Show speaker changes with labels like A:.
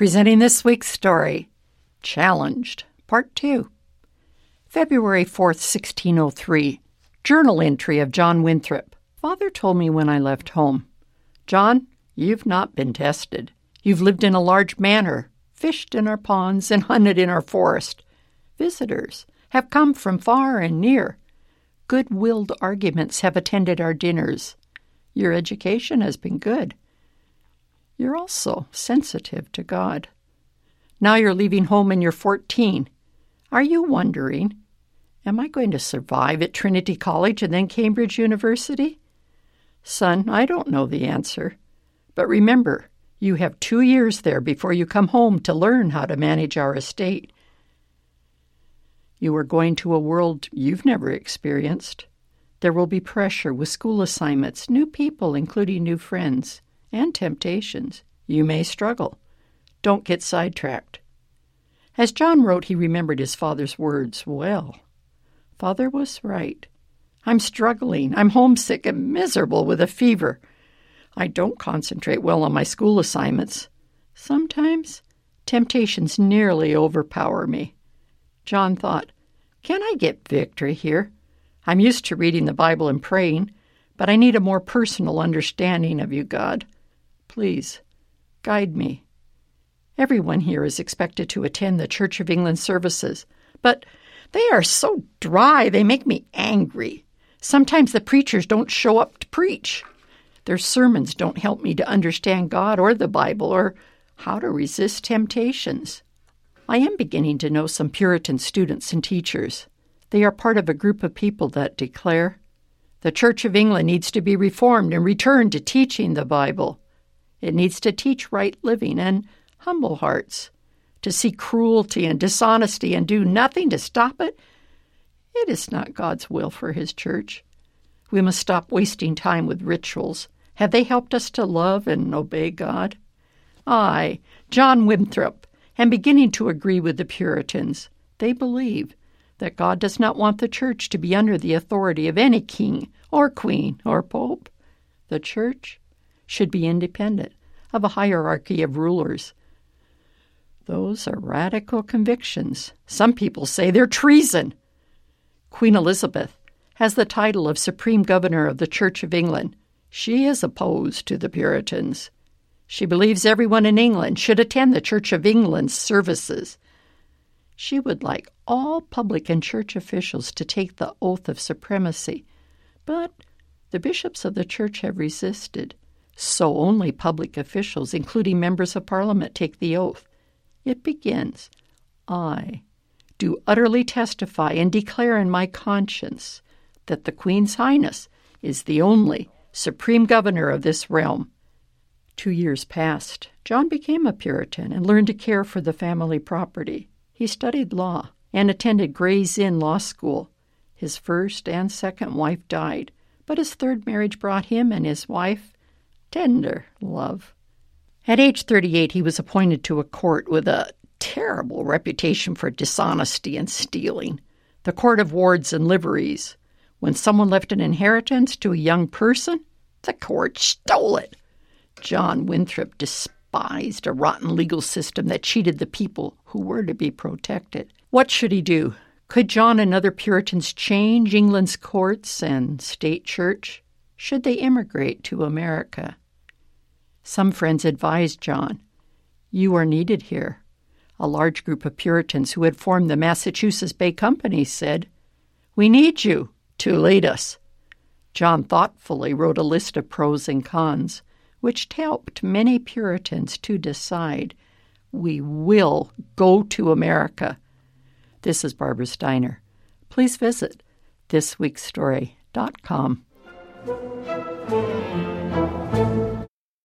A: Presenting this week's story Challenged, Part 2. February 4th, 1603. Journal entry of John Winthrop. Father told me when I left home John, you've not been tested. You've lived in a large manor, fished in our ponds, and hunted in our forest. Visitors have come from far and near. Good willed arguments have attended our dinners. Your education has been good. You're also sensitive to God. Now you're leaving home and you're 14. Are you wondering, am I going to survive at Trinity College and then Cambridge University? Son, I don't know the answer. But remember, you have two years there before you come home to learn how to manage our estate. You are going to a world you've never experienced. There will be pressure with school assignments, new people, including new friends and temptations, you may struggle. Don't get sidetracked. As John wrote, he remembered his father's words well. Father was right. I'm struggling. I'm homesick and miserable with a fever. I don't concentrate well on my school assignments. Sometimes temptations nearly overpower me. John thought, Can I get victory here? I'm used to reading the Bible and praying, but I need a more personal understanding of you, God. Please, guide me. Everyone here is expected to attend the Church of England services, but they are so dry they make me angry. Sometimes the preachers don't show up to preach. Their sermons don't help me to understand God or the Bible or how to resist temptations. I am beginning to know some Puritan students and teachers. They are part of a group of people that declare the Church of England needs to be reformed and return to teaching the Bible. It needs to teach right living and humble hearts. To see cruelty and dishonesty and do nothing to stop it, it is not God's will for His church. We must stop wasting time with rituals. Have they helped us to love and obey God? I, John Winthrop, am beginning to agree with the Puritans. They believe that God does not want the church to be under the authority of any king or queen or pope. The church should be independent of a hierarchy of rulers. Those are radical convictions. Some people say they're treason. Queen Elizabeth has the title of Supreme Governor of the Church of England. She is opposed to the Puritans. She believes everyone in England should attend the Church of England's services. She would like all public and church officials to take the oath of supremacy, but the bishops of the church have resisted. So only public officials, including members of parliament, take the oath. It begins I do utterly testify and declare in my conscience that the Queen's Highness is the only supreme governor of this realm. Two years passed. John became a Puritan and learned to care for the family property. He studied law and attended Gray's Inn Law School. His first and second wife died, but his third marriage brought him and his wife tender love. At age 38, he was appointed to a court with a terrible reputation for dishonesty and stealing the Court of Wards and Liveries. When someone left an inheritance to a young person, the court stole it. John Winthrop despised a rotten legal system that cheated the people who were to be protected. What should he do? Could John and other Puritans change England's courts and state church? Should they immigrate to America? Some friends advised John, You are needed here. A large group of Puritans who had formed the Massachusetts Bay Company said, We need you to lead us. John thoughtfully wrote a list of pros and cons, which helped many Puritans to decide, We will go to America. This is Barbara Steiner. Please visit thisweekstory.com. thank you